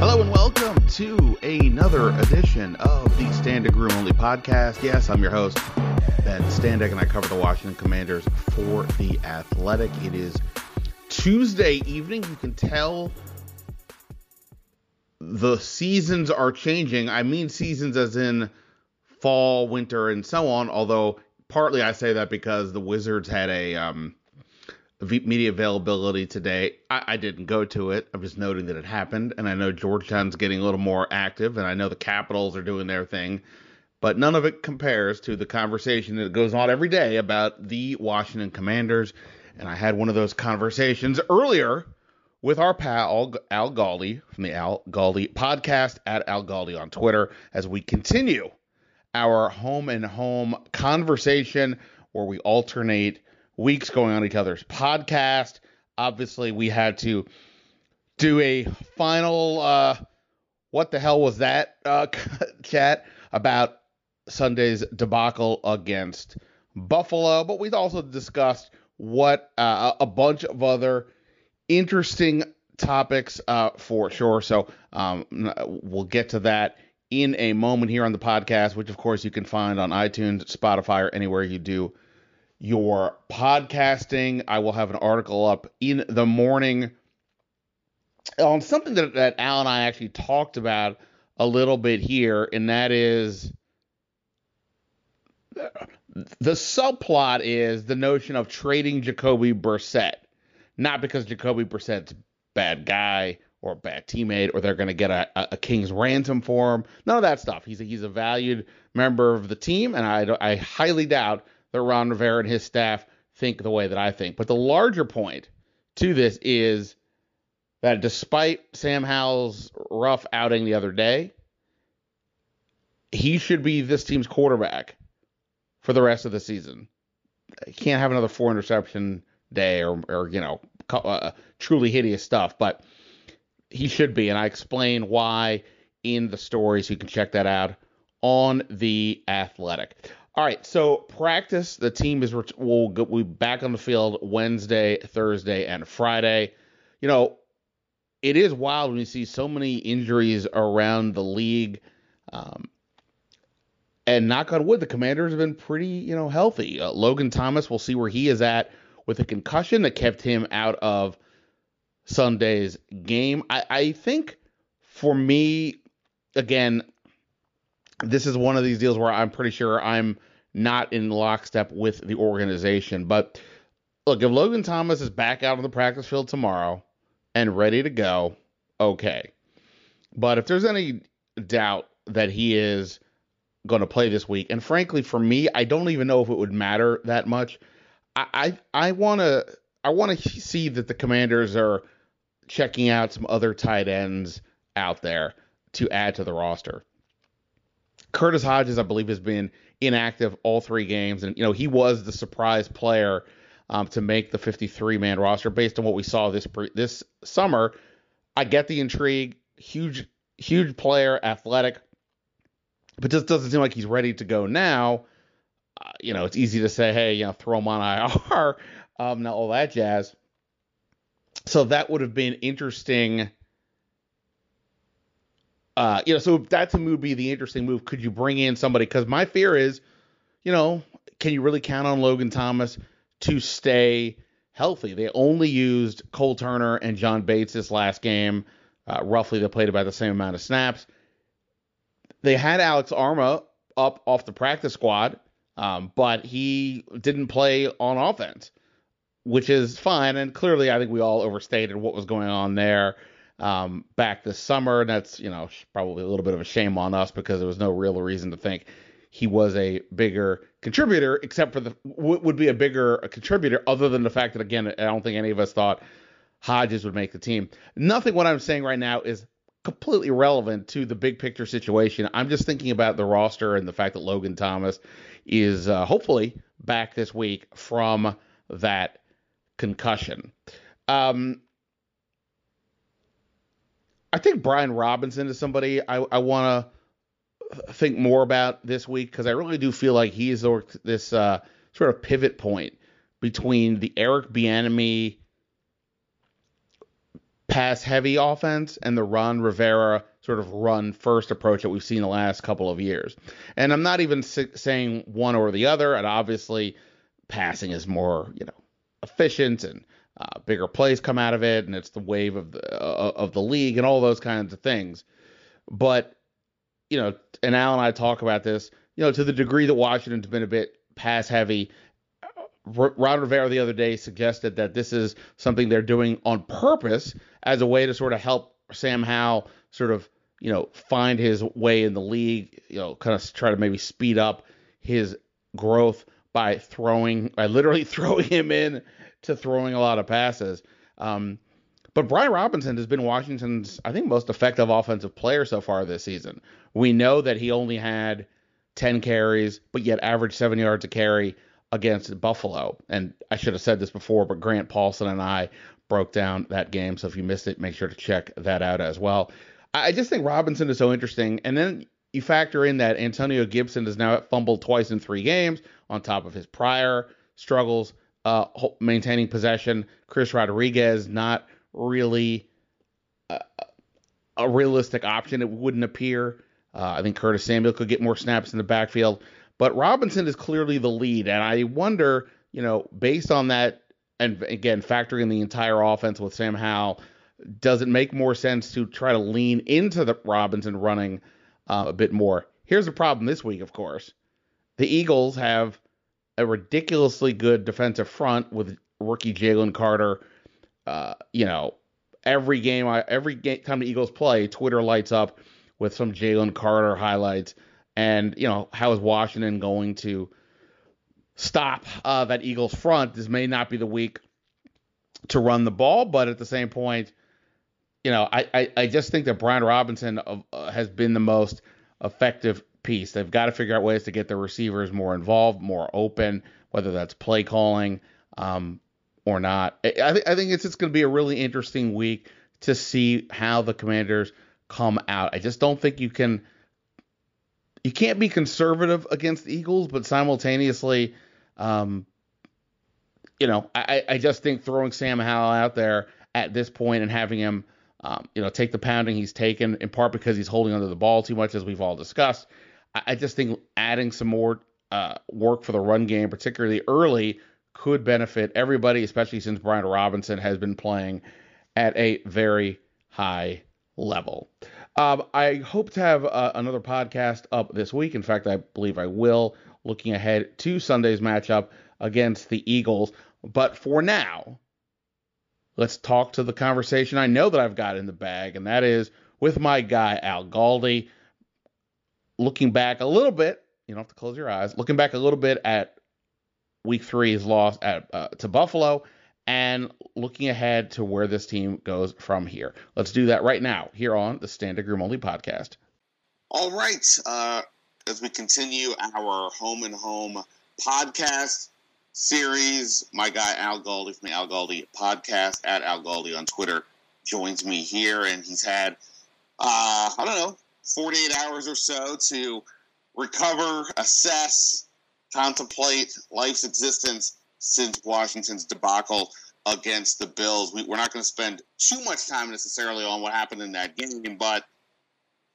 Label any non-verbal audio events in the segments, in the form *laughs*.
Hello and welcome to another edition of the Standig Room Only podcast. Yes, I'm your host, Ben Standig, and I cover the Washington Commanders for The Athletic. It is Tuesday evening. You can tell the seasons are changing. I mean, seasons as in fall, winter, and so on, although partly I say that because the Wizards had a. Um, media availability today. I, I, didn't go to it. I'm just noting that it happened, and I know Georgetown's getting a little more active, and I know the Capitals are doing their thing, but none of it compares to the conversation that goes on every day about the Washington Commanders. And I had one of those conversations earlier with our pal Al Galdi from the Al Galdi podcast at Al Galdi on Twitter as we continue our home and home conversation where we alternate weeks going on each other's podcast. Obviously, we had to do a final uh, what the hell was that uh, *laughs* chat about Sunday's debacle against Buffalo, but we also discussed what uh, a bunch of other interesting topics uh, for sure. So um, we'll get to that in a moment here on the podcast, which of course you can find on iTunes, Spotify, or anywhere you do your podcasting. I will have an article up in the morning on something that, that Al and I actually talked about a little bit here, and that is the subplot is the notion of trading Jacoby Brissett. Not because Jacoby Brissett's bad guy or bad teammate or they're going to get a, a, king's ransom for him. None of that stuff. He's a, he's a valued member of the team, and I, I highly doubt that Ron Rivera and his staff think the way that I think. But the larger point to this is that despite Sam Howell's rough outing the other day, he should be this team's quarterback for the rest of the season. He can't have another four interception day or, or you know, uh, truly hideous stuff, but he should be. And I explain why in the stories. You can check that out on the Athletic. All right, so practice. The team is will go, we back on the field Wednesday, Thursday, and Friday. You know, it is wild when you see so many injuries around the league. Um, and knock on wood, the Commanders have been pretty, you know, healthy. Uh, Logan Thomas, we'll see where he is at with a concussion that kept him out of Sunday's game. I, I think for me, again, this is one of these deals where I'm pretty sure I'm not in lockstep with the organization. But look, if Logan Thomas is back out on the practice field tomorrow and ready to go, okay. But if there's any doubt that he is going to play this week, and frankly, for me, I don't even know if it would matter that much. I I want to I want to see that the Commanders are checking out some other tight ends out there to add to the roster. Curtis Hodges, I believe, has been inactive all three games, and you know he was the surprise player um, to make the 53 man roster based on what we saw this pre- this summer. I get the intrigue, huge huge player, athletic, but just doesn't seem like he's ready to go now. Uh, you know, it's easy to say, hey, you know, throw him on IR, *laughs* um, now all that jazz. So that would have been interesting uh, you know, so that to me would be the interesting move. Could you bring in somebody? Because my fear is, you know, can you really count on Logan Thomas to stay healthy? They only used Cole Turner and John Bates this last game. Uh, roughly, they played about the same amount of snaps. They had Alex Armah up off the practice squad, um, but he didn't play on offense, which is fine. And clearly, I think we all overstated what was going on there um, back this summer. And that's, you know, probably a little bit of a shame on us because there was no real reason to think he was a bigger contributor, except for the would be a bigger contributor, other than the fact that again, I don't think any of us thought Hodges would make the team. Nothing what I'm saying right now is completely relevant to the big picture situation. I'm just thinking about the roster and the fact that Logan Thomas is uh, hopefully back this week from that concussion. Um, I think Brian Robinson is somebody I, I want to think more about this week because I really do feel like he is this uh, sort of pivot point between the Eric Bieniemy pass heavy offense and the Ron Rivera sort of run first approach that we've seen the last couple of years. And I'm not even saying one or the other. And obviously, passing is more, you know, efficient and uh, bigger plays come out of it, and it's the wave of the uh, of the league and all those kinds of things. But you know, and Al and I talk about this. You know, to the degree that Washington's been a bit pass heavy, Ron Rivera the other day suggested that this is something they're doing on purpose as a way to sort of help Sam Howell sort of, you know, find his way in the league, you know, kind of try to maybe speed up his growth by throwing, by literally *laughs* throwing him in to throwing a lot of passes. Um, but Brian Robinson has been Washington's, I think, most effective offensive player so far this season. We know that he only had 10 carries, but yet averaged seven yards a carry against Buffalo. And I should have said this before, but Grant Paulson and I broke down that game. So if you missed it, make sure to check that out as well. I just think Robinson is so interesting. And then you factor in that Antonio Gibson has now fumbled twice in three games on top of his prior struggles uh, maintaining possession. Chris Rodriguez not really a, a realistic option. It wouldn't appear. Uh, I think Curtis Samuel could get more snaps in the backfield. But Robinson is clearly the lead, and I wonder, you know, based on that, and again factoring in the entire offense with Sam Howell, does it make more sense to try to lean into the Robinson running uh, a bit more? Here's the problem this week, of course. The Eagles have a ridiculously good defensive front with rookie Jalen Carter. Uh, you know, every game, I, every game, time the Eagles play, Twitter lights up with some Jalen Carter highlights. And, you know, how is Washington going to stop uh, that Eagles front? This may not be the week to run the ball, but at the same point, you know, I, I, I just think that Brian Robinson uh, has been the most effective piece. They've got to figure out ways to get the receivers more involved, more open, whether that's play calling um, or not. I, th- I think it's just going to be a really interesting week to see how the Commanders come out. I just don't think you can you can't be conservative against the Eagles, but simultaneously, um, you know, I, I just think throwing Sam Howell out there at this point and having him, um, you know, take the pounding he's taken in part because he's holding onto the ball too much, as we've all discussed. I, just think adding some more uh, work for the run game, particularly early, could benefit everybody, especially since Brian Robinson has been playing at a very high level. Um, I hope to have uh, another podcast up this week. In fact, I believe I will, looking ahead to Sunday's matchup against the Eagles. But for now, let's talk to the conversation I know that I've got in the bag, and that is with my guy, Al Galdi. Looking back a little bit, you don't have to close your eyes, looking back a little bit at week three's loss at uh, to Buffalo and looking ahead to where this team goes from here. Let's do that right now here on the Standig Room Only podcast. All right. Uh, as we continue our home and home podcast series, my guy Al Galdi from the Al Galdi podcast at Al Galdi on Twitter joins me here, and he's had uh, I don't know 48 hours or so to recover, assess, contemplate life's existence since Washington's debacle against the Bills. We, are not going to spend too much time necessarily on what happened in that game, but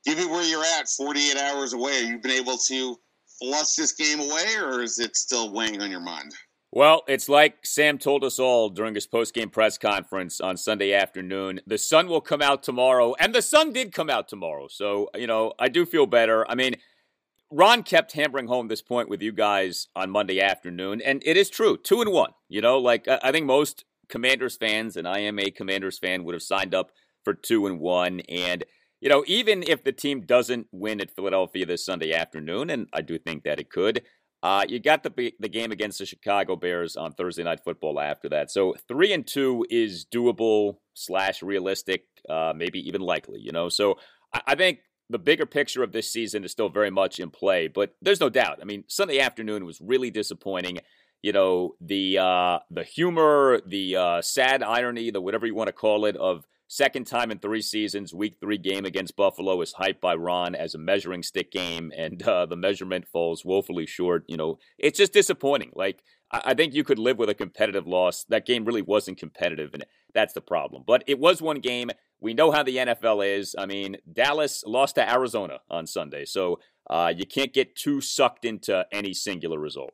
given where you're at, 48 hours away, have you been able to flush this game away, or is it still weighing on your mind? Well, it's like Sam told us all during his post-game press conference on Sunday afternoon. The sun will come out tomorrow, and the sun did come out tomorrow. So, you know, I do feel better. I mean, Ron kept hammering home this point with you guys on Monday afternoon, and it is true. Two and one. You know, like I think most Commanders fans, and I am a Commanders fan, would have signed up for two and one. And you know, even if the team doesn't win at Philadelphia this Sunday afternoon, and I do think that it could, uh, you got the the game against the Chicago Bears on Thursday Night Football after that. So three and two is doable slash realistic, uh, maybe even likely. You know, so I, I think the bigger picture of this season is still very much in play, but there's no doubt. I mean, Sunday afternoon was really disappointing. You know, the uh, the humor, the uh, sad irony, the whatever you want to call it, of second time in three seasons, week three game against Buffalo is hyped by Ron as a measuring stick game, and uh, the measurement falls woefully short. You know, it's just disappointing. Like, I-, I think you could live with a competitive loss. That game really wasn't competitive, and that's the problem. But it was one game. We know how the NFL is. I mean, Dallas lost to Arizona on Sunday, so uh, you can't get too sucked into any singular result.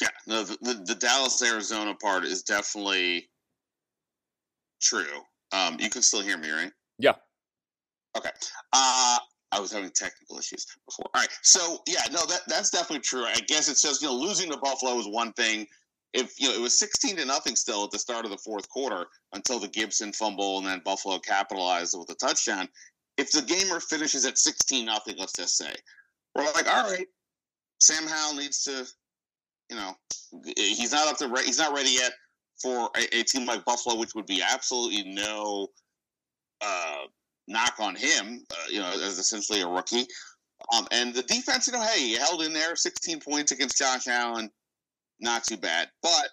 Yeah, no, the, the, the Dallas Arizona part is definitely true. Um, you can still hear me, right? Yeah. Okay. Uh, I was having technical issues before. All right. So yeah, no, that that's definitely true. I guess it says you know losing to Buffalo was one thing. If you know it was sixteen to nothing still at the start of the fourth quarter until the Gibson fumble and then Buffalo capitalized with a touchdown. If the gamer finishes at sixteen nothing, let's just say, we're like, all right, Sam Howell needs to, you know, he's not up to he's not ready yet for a, a team like Buffalo, which would be absolutely no uh, knock on him, uh, you know, as essentially a rookie. Um, and the defense, you know, hey, he held in there, 16 points against Josh Allen, not too bad. But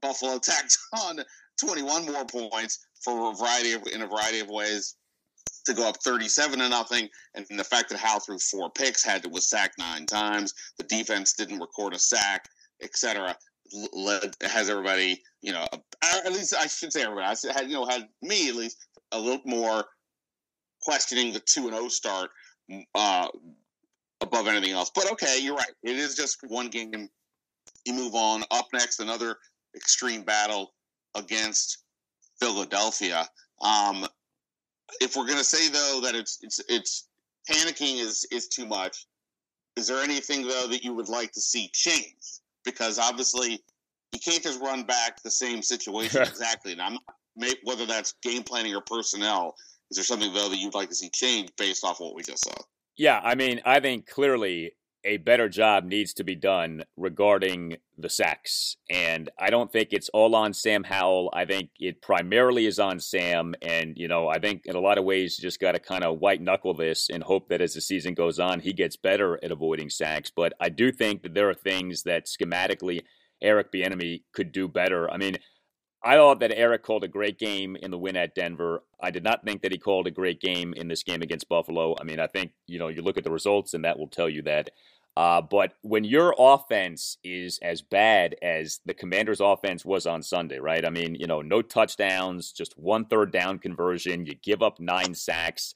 Buffalo *laughs* tacked on 21 more points for a variety of in a variety of ways to go up 37 to nothing. And the fact that Howell threw four picks, had to was sacked nine times. The defense didn't record a sack, etc led has everybody, you know, at least I should say everybody. I had you know had me at least a little more questioning the two and O start uh, above anything else. But okay, you're right. It is just one game. You move on. Up next, another extreme battle against Philadelphia. Um, if we're gonna say though that it's it's it's panicking is is too much, is there anything though that you would like to see changed? Because obviously you can't just run back the same situation *laughs* exactly. And I'm not, whether that's game planning or personnel. Is there something though that you'd like to see change based off what we just saw? Yeah, I mean, I think clearly a better job needs to be done regarding the sacks. And I don't think it's all on Sam Howell. I think it primarily is on Sam. And, you know, I think in a lot of ways, you just got to kind of white knuckle this and hope that as the season goes on, he gets better at avoiding sacks. But I do think that there are things that schematically Eric Bieniemy could do better. I mean, I thought that Eric called a great game in the win at Denver. I did not think that he called a great game in this game against Buffalo. I mean, I think, you know, you look at the results and that will tell you that. Uh, but when your offense is as bad as the Commanders' offense was on Sunday, right? I mean, you know, no touchdowns, just one third down conversion, you give up nine sacks.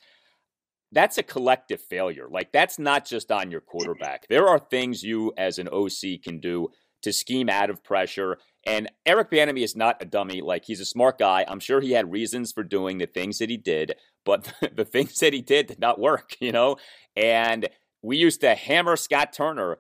That's a collective failure. Like, that's not just on your quarterback. There are things you, as an OC, can do to scheme out of pressure. And Eric Bieniemy is not a dummy. Like he's a smart guy. I'm sure he had reasons for doing the things that he did, but *laughs* the things that he did did not work. You know, and we used to hammer Scott Turner,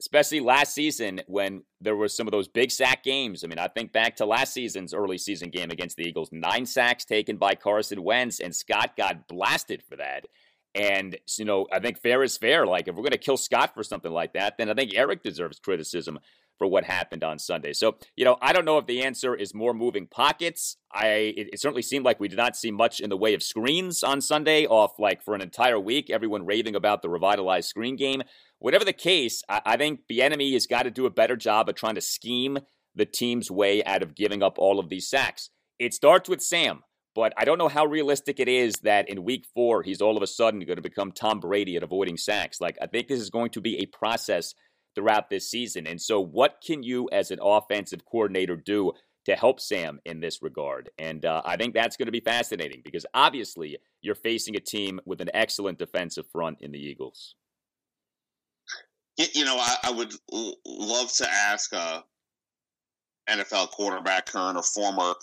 especially last season when there were some of those big sack games. I mean, I think back to last season's early season game against the Eagles, nine sacks taken by Carson Wentz, and Scott got blasted for that. And, you know, I think fair is fair. Like, if we're going to kill Scott for something like that, then I think Eric deserves criticism for what happened on Sunday. So, you know, I don't know if the answer is more moving pockets. I it, it, certainly seemed like we did not see much in the way of screens on Sunday off like for an entire week, everyone raving about the revitalized screen game. Whatever the case, I, I think Bieniemy has got to do a better job of trying to scheme the team's way out of giving up all of these sacks. It starts with Sam. But I don't know how realistic it is that in week four, he's all of a sudden going to become Tom Brady at avoiding sacks. Like, I think this is going to be a process throughout this season. And so, what can you as an offensive coordinator do to help Sam in this regard? And uh, I think that's going to be fascinating because obviously you're facing a team with an excellent defensive front in the Eagles. You know, I, I would l- love to ask a NFL quarterback, current or former,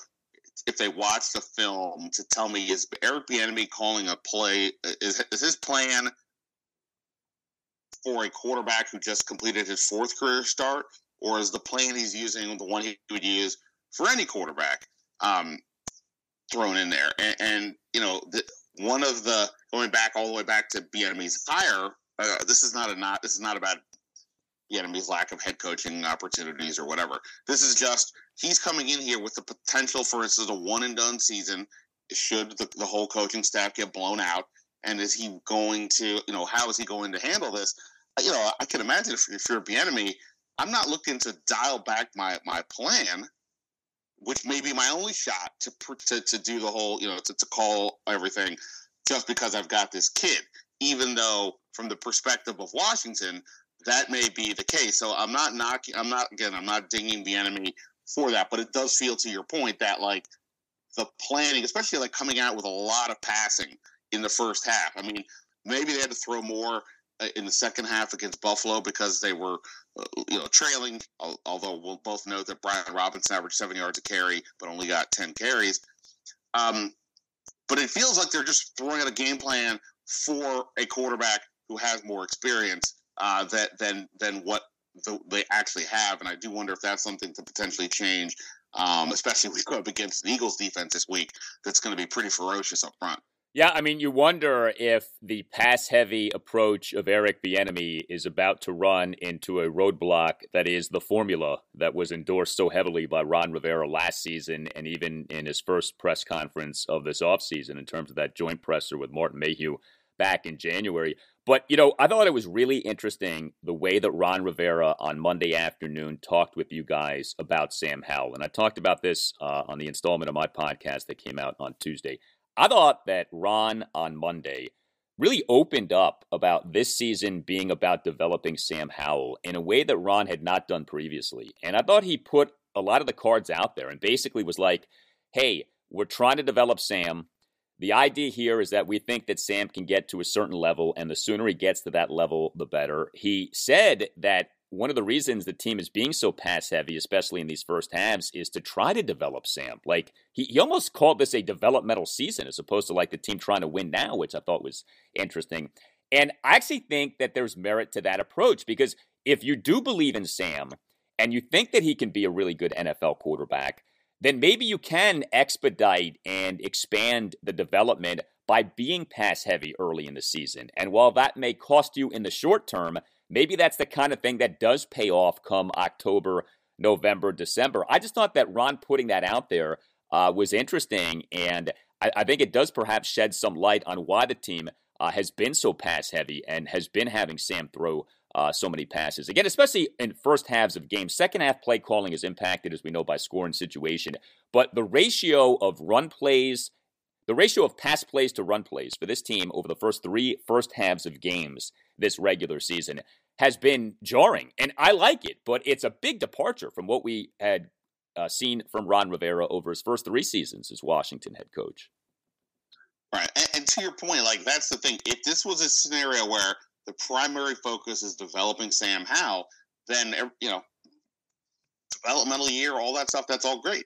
if they watch the film, to tell me is Eric Bieniemy calling a play? Is, is his plan for a quarterback who just completed his fourth career start, or is the plan he's using the one he would use for any quarterback um, thrown in there? And, and you know, the, one of the going back all the way back to Bieniemy's hire. Uh, this is not a not this is not about Bieniemy's lack of head coaching opportunities or whatever. This is just he's coming in here with the potential for instance a one and done season. Should the, the whole coaching staff get blown out, and is he going to you know how is he going to handle this? you know, I can imagine if, if you're a Bieniemy, I'm not looking to dial back my my plan which may be my only shot to to, to do the whole, you know, to, to call everything just because I've got this kid. Even though, from the perspective of Washington, that may be the case. So I'm not knocking. I'm not again. I'm not dinging Bieniemy for that, but it does feel to your point that like the planning, especially like coming out with a lot of passing in the first half. I mean, maybe they had to throw more uh, in the second half against Buffalo because they were, uh, you know, trailing. Although we'll both know that Brian Robinson averaged seven yards a carry, but only got ten carries. Um, but it feels like they're just throwing out a game plan for a quarterback who has more experience uh, that than than what the, they actually have. And I do wonder if that's something to potentially change, um, especially if we go up against the Eagles defense this week. That's going to be pretty ferocious up front. Yeah, I mean, you wonder if the pass heavy approach of Eric Bieniemy is about to run into a roadblock that is the formula that was endorsed so heavily by Ron Rivera last season and even in his first press conference of this offseason in terms of that joint presser with Martin Mayhew back in January. But, you know, I thought it was really interesting the way that Ron Rivera on Monday afternoon talked with you guys about Sam Howell. And I talked about this uh, on the installment of my podcast that came out on Tuesday. I thought that Ron on Monday really opened up about this season being about developing Sam Howell in a way that Ron had not done previously. And I thought he put a lot of the cards out there and basically was like, hey, we're trying to develop Sam. The idea here is that we think that Sam can get to a certain level, and the sooner he gets to that level, the better. He said that one of the reasons the team is being so pass heavy, especially in these first halves, is to try to develop Sam. Like he, he almost called this a developmental season as opposed to like the team trying to win now, which I thought was interesting. And I actually think that there's merit to that approach because if you do believe in Sam and you think that he can be a really good NFL quarterback, then maybe you can expedite and expand the development by being pass heavy early in the season. And while that may cost you in the short term, maybe that's the kind of thing that does pay off come October, November, December. I just thought that Ron putting that out there uh, was interesting, and I, I, think it does perhaps shed some light on why the team uh, has been so pass heavy and has been having Sam throw uh, so many passes. Again, especially in first halves of games. Second half play calling is impacted, as we know, by score and situation. But the ratio of run plays, the ratio of pass plays to run plays for this team over the first three first halves of games this regular season has been jarring. And I like it, but it's a big departure from what we had uh, seen from Ron Rivera over his first three seasons as Washington head coach. Right. And, and to your point, like, that's the thing. If this was a scenario where the primary focus is developing Sam Howell, then you know, developmental year, all that stuff, that's all great.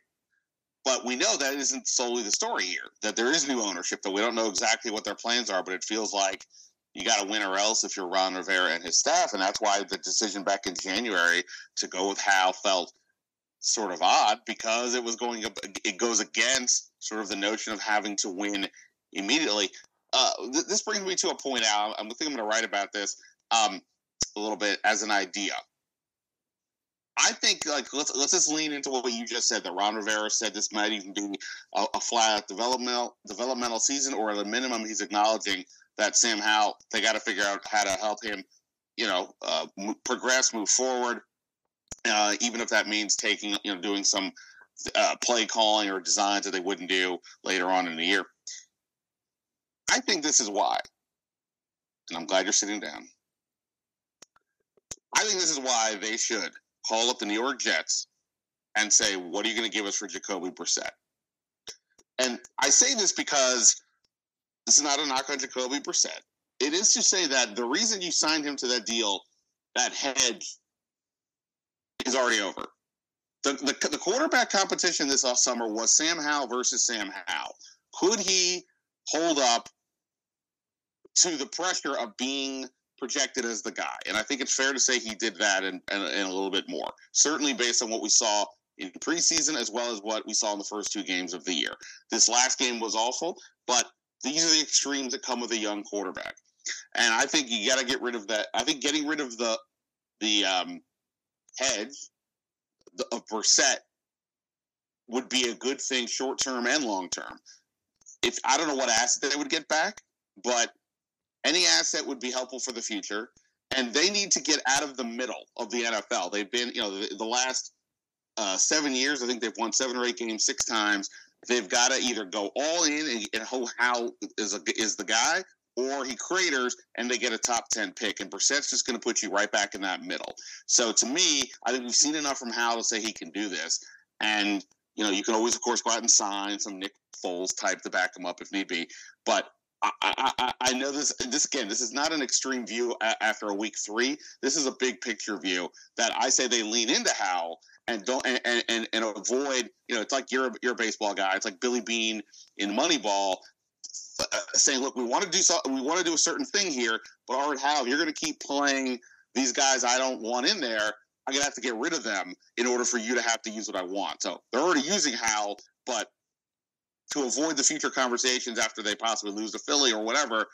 But we know that isn't solely the story here. That there is new ownership. That we don't know exactly what their plans are, but it feels like you got to win or else if you're Ron Rivera and his staff, and that's why the decision back in January to go with Howell felt sort of odd because it was going up. it goes against sort of the notion of having to win immediately uh, th- this brings me to a point out. I'm think I'm going to write about this um, a little bit as an idea. I think like let's let's just lean into what you just said. That Ron Rivera said this might even be a, a flat developmental developmental season, or at a minimum, he's acknowledging that Sam Howell they got to figure out how to help him, you know, uh, progress, move forward, uh, even if that means taking you know doing some uh, play calling or designs that they wouldn't do later on in the year. I think this is why, and I'm glad you're sitting down. I think this is why they should call up the New York Jets and say, "What are you going to give us for Jacoby Brissett?" And I say this because this is not a knock on Jacoby Brissett. It is to say that the reason you signed him to that deal, that hedge, is already over. The, the, the quarterback competition this off summer was Sam Howell versus Sam Howell. Could he hold up to the pressure of being projected as the guy. And I think it's fair to say he did that and, and, and, a little bit more. Certainly based on what we saw in preseason as well as what we saw in the first two games of the year. This last game was awful, but these are the extremes that come with a young quarterback. And I think you got to get rid of that. I think getting rid of the the um, hedge of Brissett would be a good thing short term and long term. If I don't know what asset they would get back, but any asset would be helpful for the future. And they need to get out of the middle of the NFL. They've been, you know, the, the last uh, seven years. I think they've won seven or eight games six times. They've got to either go all in and, and Howell is a, is the guy, or he craters and they get a top 10 pick. And Brissett's just going to put you right back in that middle. So to me, I think we've seen enough from Howell to say he can do this. And, you know, you can always, of course, go out and sign some Nick Foles type to back him up if need be. But I, I, I know this. This again, this is not an extreme view after a week three. This is a big picture view that I say they lean into Howell and don't and, and, and avoid. You know, it's like you're a, you're a baseball guy. It's like Billy Beane in Moneyball uh, saying, "Look, we want to do so, we want to do a certain thing here, but Art Howe, you're going to keep playing these guys I don't want in there. I'm going to have to get rid of them in order for you to have to use what I want." So they're already using Howell, but to avoid the future conversations after they possibly lose to Philly or whatever,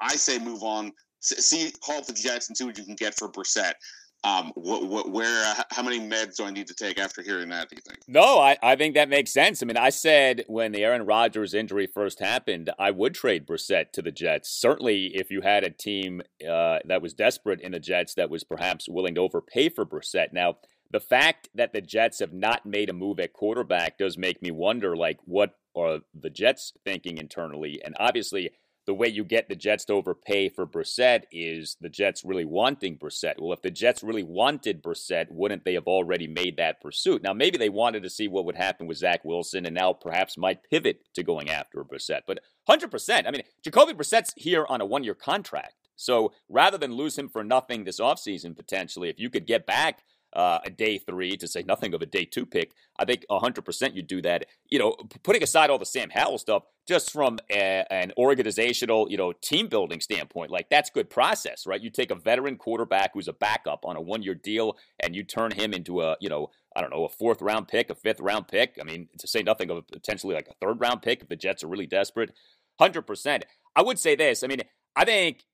I say move on. See, call up the Jets and see what you can get for Brissett. Um, what, what, where, uh, how many meds do I need to take after hearing that? Do you think? No, I, I think that makes sense. I mean, I said when the Aaron Rodgers injury first happened, I would trade Brissett to the Jets. Certainly, if you had a team uh, that was desperate in the Jets that was perhaps willing to overpay for Brissett. Now, the fact that the Jets have not made a move at quarterback does make me wonder, like, what are the Jets thinking internally? And obviously, the way you get the Jets to overpay for Brissett is the Jets really wanting Brissett. Well, if the Jets really wanted Brissett, wouldn't they have already made that pursuit? Now, maybe they wanted to see what would happen with Zach Wilson and now perhaps might pivot to going after Brissett. But 100%, I mean, Jacoby Brissett's here on a one year contract. So rather than lose him for nothing this offseason, potentially, if you could get back uh, a day three, to say nothing of a day two pick, I think 100% you do that. You know, putting aside all the Sam Howell stuff, just from a, an organizational, you know, team building standpoint, like that's good process, right? You take a veteran quarterback who's a backup on a one year deal and you turn him into a, you know, I don't know, a fourth round pick, a fifth round pick. I mean, to say nothing of potentially like a third round pick if the Jets are really desperate. 100%. I would say this. I mean, I think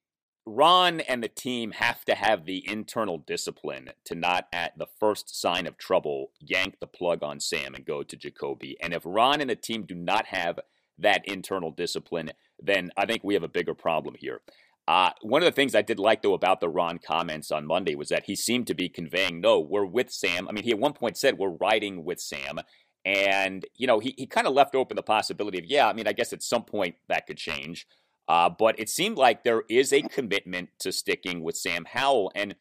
Ron and the team have to have the internal discipline to not, at the first sign of trouble, yank the plug on Sam and go to Jacoby. And if Ron and the team do not have that internal discipline, then I think we have a bigger problem here. Uh, one of the things I did like, though, about the Ron comments on Monday was that he seemed to be conveying, no, we're with Sam. I mean, he at one point said, we're riding with Sam. And, you know, he, he kind of left open the possibility of, yeah, I mean, I guess at some point that could change. Uh, but it seemed like there is a commitment to sticking with Sam Howell. And,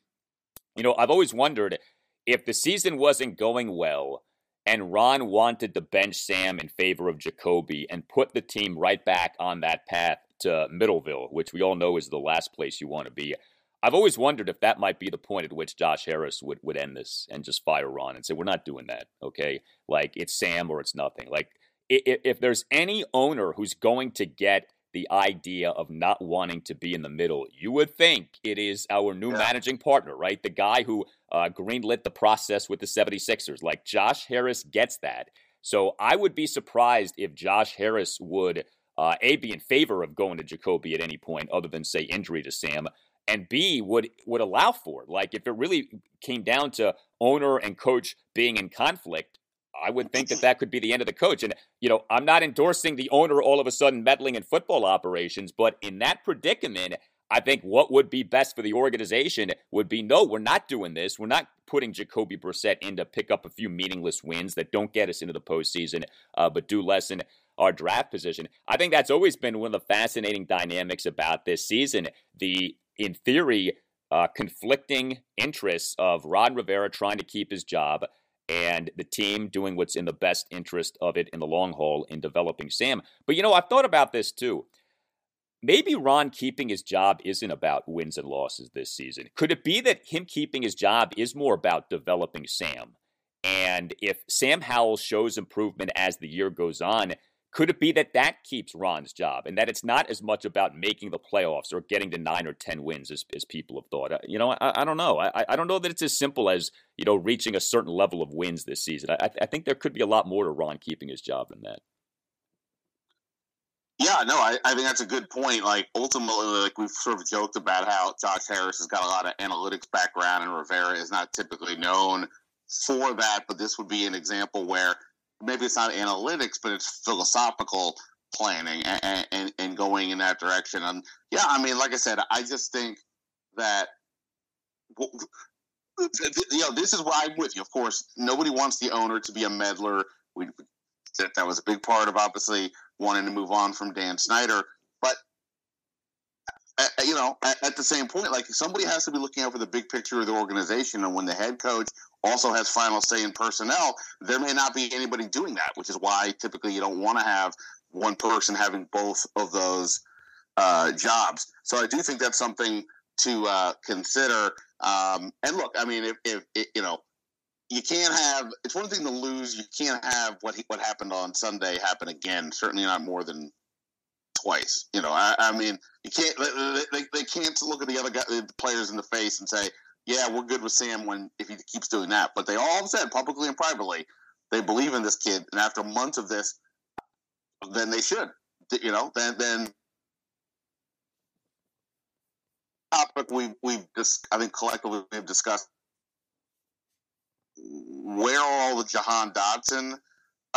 you know, I've always wondered if the season wasn't going well and Ron wanted to bench Sam in favor of Jacoby and put the team right back on that path to Middleville, which we all know is the last place you want to be. I've always wondered if that might be the point at which Josh Harris would, would end this and just fire Ron and say, We're not doing that, okay? Like, it's Sam or it's nothing. Like, if, if there's any owner who's going to get the idea of not wanting to be in the middle. You would think it is our new yeah. managing partner, right? The guy who uh, greenlit the process with the 76ers. Like Josh Harris gets that. So I would be surprised if Josh Harris would, uh, A, be in favor of going to Jacoby at any point other than, say, injury to Sam. And B would would allow for it. Like if it really came down to owner and coach being in conflict, I would think that that could be the end of the coach. And, you know, I'm not endorsing the owner all of a sudden meddling in football operations, but in that predicament, I think what would be best for the organization would be no, we're not doing this. We're not putting Jacoby Brissett in to pick up a few meaningless wins that don't get us into the postseason, uh, but do lessen our draft position. I think that's always been one of the fascinating dynamics about this season. The, in theory, uh, conflicting interests of Ron Rivera trying to keep his job and the team doing what's in the best interest of it in the long haul in developing Sam. But you know, I've thought about this too. Maybe Ron keeping his job isn't about wins and losses this season. Could it be that him keeping his job is more about developing Sam? And if Sam Howell shows improvement as the year goes on, could it be that that keeps Ron's job and that it's not as much about making the playoffs or getting to nine or 10 wins as, as people have thought? Uh, you know, I, I don't know. I, I don't know that it's as simple as, you know, reaching a certain level of wins this season. I, I think there could be a lot more to Ron keeping his job than that. Yeah, no, I, I think that's a good point. Like ultimately, like we've sort of joked about how Josh Harris has got a lot of analytics background and Rivera is not typically known for that, but this would be an example where maybe it's not analytics, but it's philosophical planning and, and, and going in that direction. And yeah, I mean, like I said, I just think that you know, this is why I'm with you. Of course, nobody wants the owner to be a meddler. We that, that was a big part of obviously wanting to move on from Dan Snyder. But uh, you know, at, at, the same point, like somebody has to be looking out for the big picture of the organization. And when the head coach also has final say in personnel, there may not be anybody doing that, which is why typically you don't want to have one person having both of those uh, jobs. So I do think that's something to uh, consider. Um, and look, I mean, if, if, if, you know, you can't have. It's one thing to lose. You can't have what he, what happened on Sunday happen again. Certainly not more than twice. You know, I, I mean, you can't. They, they, they, can't look at the other guy, the players in the face and say, "Yeah, we're good with Sam when if he keeps doing that." But they all said publicly and privately they believe in this kid, and after months of this, then they should. You know, then then topic we we've just I think collectively we've discussed where are all the Jahan Dotson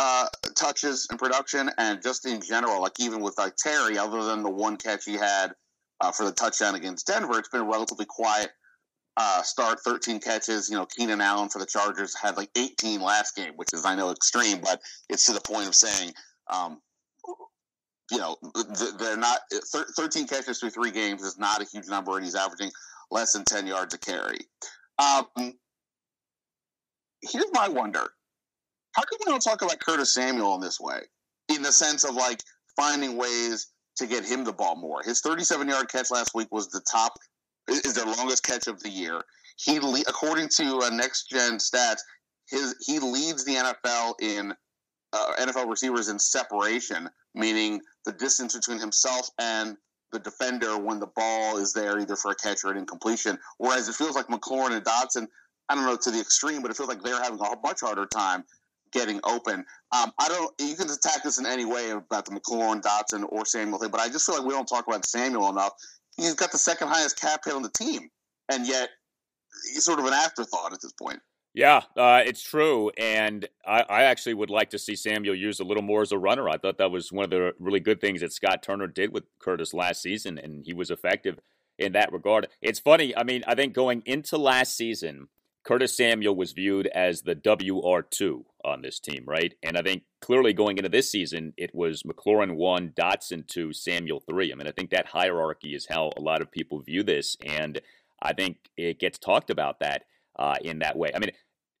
uh, touches in production and just in general, like even with like Terry, other than the one catch he had uh, for the touchdown against Denver, it's been a relatively quiet uh, start. 13 catches. You know, Keenan Allen for the Chargers had like 18 last game, which is I know extreme, but it's to the point of saying, um, you know, they're not 13 catches through three games is not a huge number, and he's averaging less than 10 yards a carry. Um, here's my wonder how come we don't talk about Curtis Samuel in this way? In the sense of like finding ways to get him the ball more. His 37 yard catch last week was the top, is their longest catch of the year. He, according to uh, Next Gen Stats, his he leads the NFL in uh, NFL receivers in separation, meaning the distance between himself and the defender when the ball is there, either for a catch or an incompletion. Whereas it feels like McLaurin and Dotson, I don't know to the extreme, but it feels like they're having a much harder time getting open. Um, I don't. You can attack this in any way about the McLaurin, Dotson, or Samuel thing, but I just feel like we don't talk about Samuel enough. He's got the second highest cap hit on the team, and yet he's sort of an afterthought at this point. Yeah, uh, it's true, and I, I, actually would like to see Samuel used a little more as a runner. I thought that was one of the really good things that Scott Turner did with Curtis last season, and he was effective in that regard. It's funny. I mean, I think going into last season, Curtis Samuel was viewed as the WR2 on this team, right? And I think clearly going into this season, it was McLaurin 1, Dotson 2, Samuel 3. I mean, I think that hierarchy is how a lot of people view this. And I think it gets talked about that uh, in that way. I mean,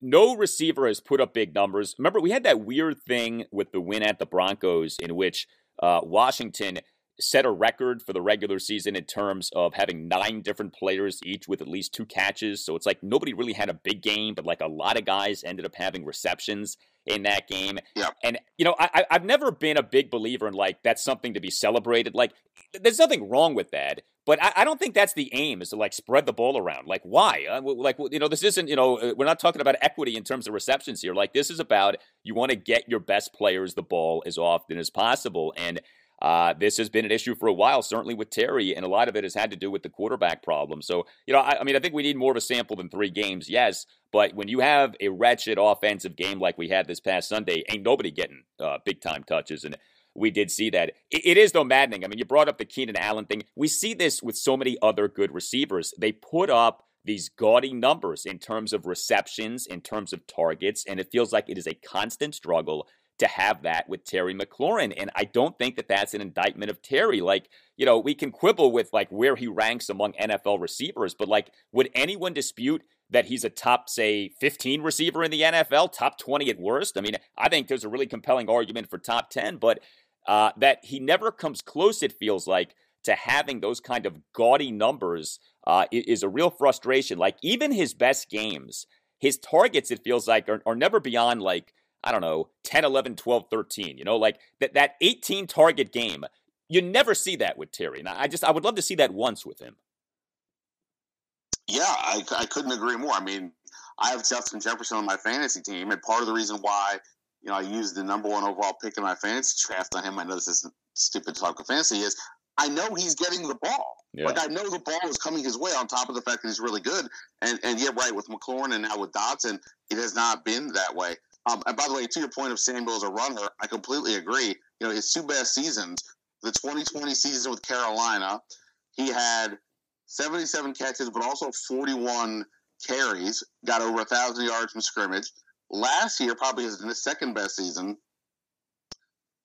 no receiver has put up big numbers. Remember, we had that weird thing with the win at the Broncos in which uh, Washington set a record for the regular season in terms of having nine different players each with at least two catches. So it's like nobody really had a big game, but like a lot of guys ended up having receptions in that game. Yeah. And, you know, I, I've never been a big believer in like that's something to be celebrated. Like, there's nothing wrong with that. But I, I don't think that's the aim is to like spread the ball around. Like, why? Uh, like, you know, this isn't, you know, uh, we're not talking about equity in terms of receptions here. Like, this is about you want to get your best players the ball as often as possible. And, uh, this has been an issue for a while, certainly with Terry, and a lot of it has had to do with the quarterback problem. So, you know, I, I mean, I think we need more of a sample than three games, yes, but when you have a wretched offensive game like we had this past Sunday, ain't nobody getting uh, big time touches. And we did see that. It, it is, though, maddening. I mean, you brought up the Keenan Allen thing. We see this with so many other good receivers. They put up these gaudy numbers in terms of receptions, in terms of targets, and it feels like it is a constant struggle to have that with Terry McLaurin. And I don't think that that's an indictment of Terry. Like, you know, we can quibble with like where he ranks among NFL receivers, but like, would anyone dispute that he's a top, say, 15 receiver in the NFL, top 20 at worst? I mean, I think there's a really compelling argument for top 10, but uh, that he never comes close, it feels like, to having those kind of gaudy numbers uh, is a real frustration. Like, even his best games, his targets, it feels like, are, are never beyond like I don't know, 10, 11, 12, 13. You know, like that, that 18 target game, you never see that with Terry. And I just, I would love to see that once with him. Yeah, I, I couldn't agree more. I mean, I have Justin Jefferson on my fantasy team, and part of the reason why, you know, I used the number one overall pick in my fantasy draft on him, I know this is stupid talk of fantasy, is I know he's getting the ball. Yeah. Like I know the ball is coming his way on top of the fact that he's really good. And and yeah, right, with McLaurin and now with Dotson, it has not been that way. Um, and by the way, to your point of Samuel as a runner, I completely agree. You know, his two best seasons, the 2020 season with Carolina, he had 77 catches, but also 41 carries, got over a thousand yards from scrimmage. Last year, probably his second best season,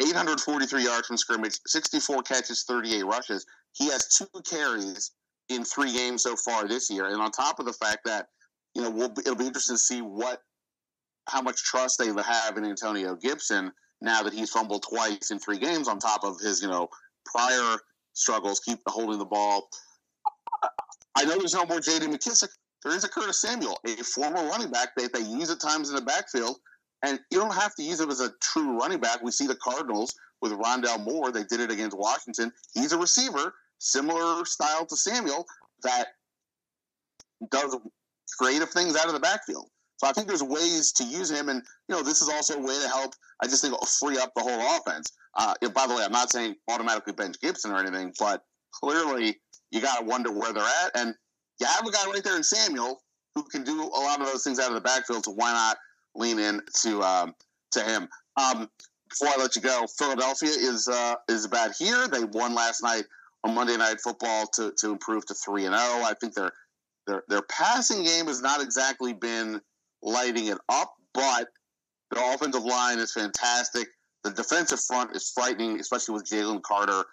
843 yards from scrimmage, 64 catches, 38 rushes. He has two carries in three games so far this year, and on top of the fact that you know we'll, it'll be interesting to see what how much trust they have in Antonio Gibson now that he's fumbled twice in three games, on top of his you know prior struggles, keep holding the ball. I know there's no more J.D. McKissic. There is a Curtis Samuel, a former running back that they use at times in the backfield and you don't have to use him as a true running back. We see the Cardinals with Rondale Moore. They did it against Washington. He's a receiver, similar style to Samuel, that does creative things out of the backfield. So I think there's ways to use him, and you know this is also a way to help. I just think free up the whole offense. Uh, by the way, I'm not saying automatically bench Gibson or anything, but clearly you got to wonder where they're at, and you have a guy right there in Samuel who can do a lot of those things out of the backfield. So why not lean in to um, to him. Um, before I let you go, Philadelphia is uh, is bad here. They won last night on Monday Night Football to, to improve to three and zero. Oh. I think their their their passing game has not exactly been lighting it up, but the offensive line is fantastic. The defensive front is frightening, especially with Jalen Carter,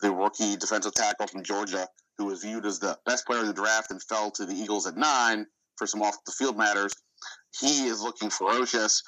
the rookie defensive tackle from Georgia, who was viewed as the best player in the draft and fell to the Eagles at nine for some off the field matters he is looking ferocious,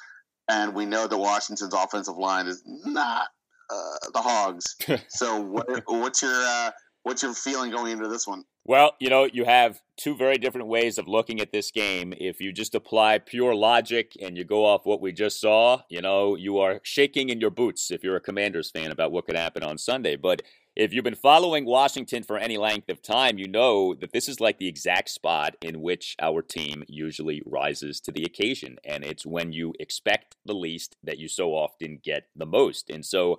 and we know that Washington's offensive line is not uh, the Hogs. *laughs* so, what, what's your uh, what's your feeling going into this one? Well, you know, you have two very different ways of looking at this game. If you just apply pure logic and you go off what we just saw, you know, you are shaking in your boots if you're a Commanders fan about what could happen on Sunday. But if you've been following Washington for any length of time, you know that this is like the exact spot in which our team usually rises to the occasion. And it's when you expect the least that you so often get the most. And so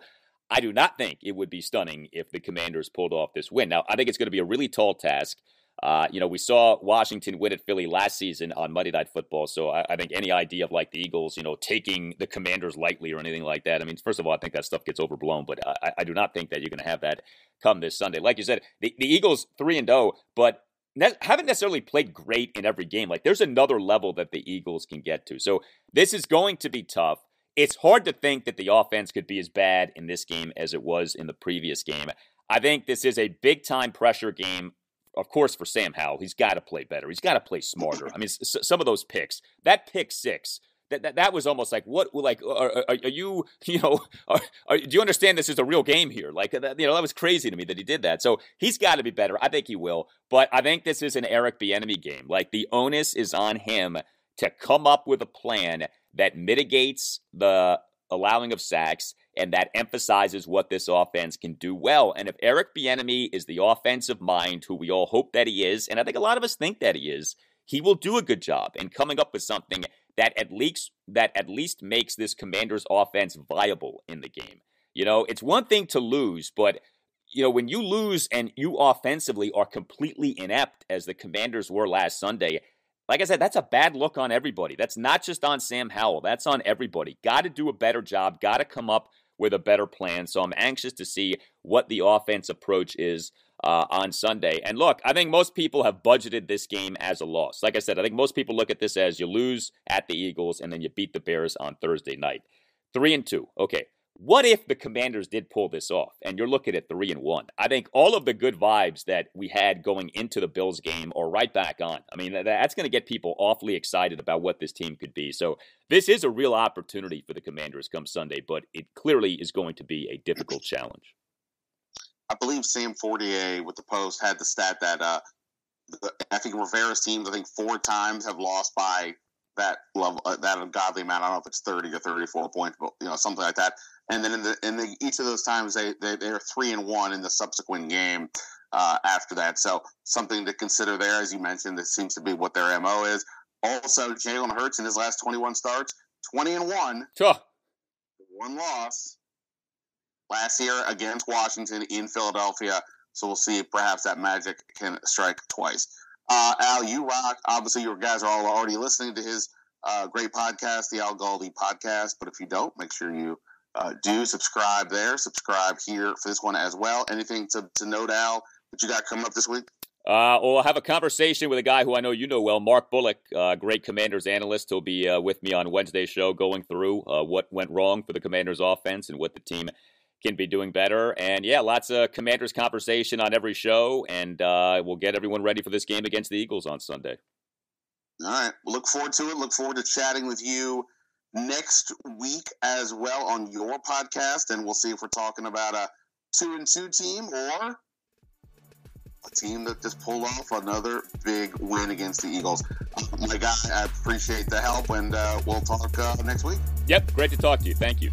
I do not think it would be stunning if the Commanders pulled off this win. Now, I think it's going to be a really tall task. Uh, you know, we saw Washington win at Philly last season on Monday Night Football. So I, I, think any idea of like the Eagles, you know, taking the Commanders lightly or anything like that. I mean, first of all, I think that stuff gets overblown, but I, I do not think that you're going to have that come this Sunday. Like you said, the, the Eagles three and zero, oh, but ne- haven't necessarily played great in every game. Like there's another level that the Eagles can get to. So this is going to be tough. It's hard to think that the offense could be as bad in this game as it was in the previous game. I think this is a big time pressure game of course, for Sam Howell, he's got to play better. He's got to play smarter. I mean, s- some of those picks, that pick six, that, that, that was almost like what like are, are, are you *laughs* you know are, are, do you understand this is a real game here like uh, that, you know that was crazy to me that he did that so he's got to be better I think he will but I think this is an Eric Bieniemy game like the onus is on him to come up with a plan that mitigates the allowing of sacks and that emphasizes what this offense can do well. And if Eric Bieniemy is the offensive mind who we all hope that he is, and I think a lot of us think that he is, he will do a good job in coming up with something that at least that at least makes this Commanders offense viable in the game. You know, it's one thing to lose, but you know, when you lose and you offensively are completely inept as the Commanders were last Sunday, like I said, that's a bad look on everybody. That's not just on Sam Howell. That's on everybody. Got to do a better job. Got to come up with a better plan. So I'm anxious to see what the offense approach is uh, on Sunday. And look, I think most people have budgeted this game as a loss. Like I said, I think most people look at this as you lose at the Eagles and then you beat the Bears on Thursday night. Three and two. Okay. What if the Commanders did pull this off and you're looking at three and one? I think all of the good vibes that we had going into the Bills game are right back on. I mean, that's going to get people awfully excited about what this team could be. So this is a real opportunity for the Commanders come Sunday, but it clearly is going to be a difficult challenge. I believe Sam Fortier with the Post had the stat that uh, I think Rivera's teams, I think four times have lost by that level, uh, that ungodly amount. I don't know if it's thirty or thirty-four points, but you know something like that. And then in the in the each of those times, they they they're three and one in the subsequent game uh, after that. So something to consider there, as you mentioned. This seems to be what their mo is. Also, Jalen Hurts in his last twenty-one starts, twenty and one, Tuh. one loss last year against Washington in Philadelphia. So we'll see if perhaps that magic can strike twice. Uh, Al, you rock. Obviously, your guys are all already listening to his uh, great podcast, the Al Galdi podcast. But if you don't, make sure you uh, do subscribe there. Subscribe here for this one as well. Anything to, to note, Al, that you got coming up this week? Uh, we'll have a conversation with a guy who I know you know well, Mark Bullock, uh, great Commanders analyst. He'll be uh, with me on Wednesday's show, going through uh, what went wrong for the Commanders' offense and what the team can be doing better. And yeah, lots of Commanders conversation on every show, and uh, we'll get everyone ready for this game against the Eagles on Sunday. All right, we'll look forward to it. Look forward to chatting with you next week as well on your podcast, and we'll see if we're talking about a two and two team or a team that just pulled off another big win against the Eagles. my guy, I appreciate the help, and uh, we'll talk uh, next week. Yep, great to talk to you. Thank you.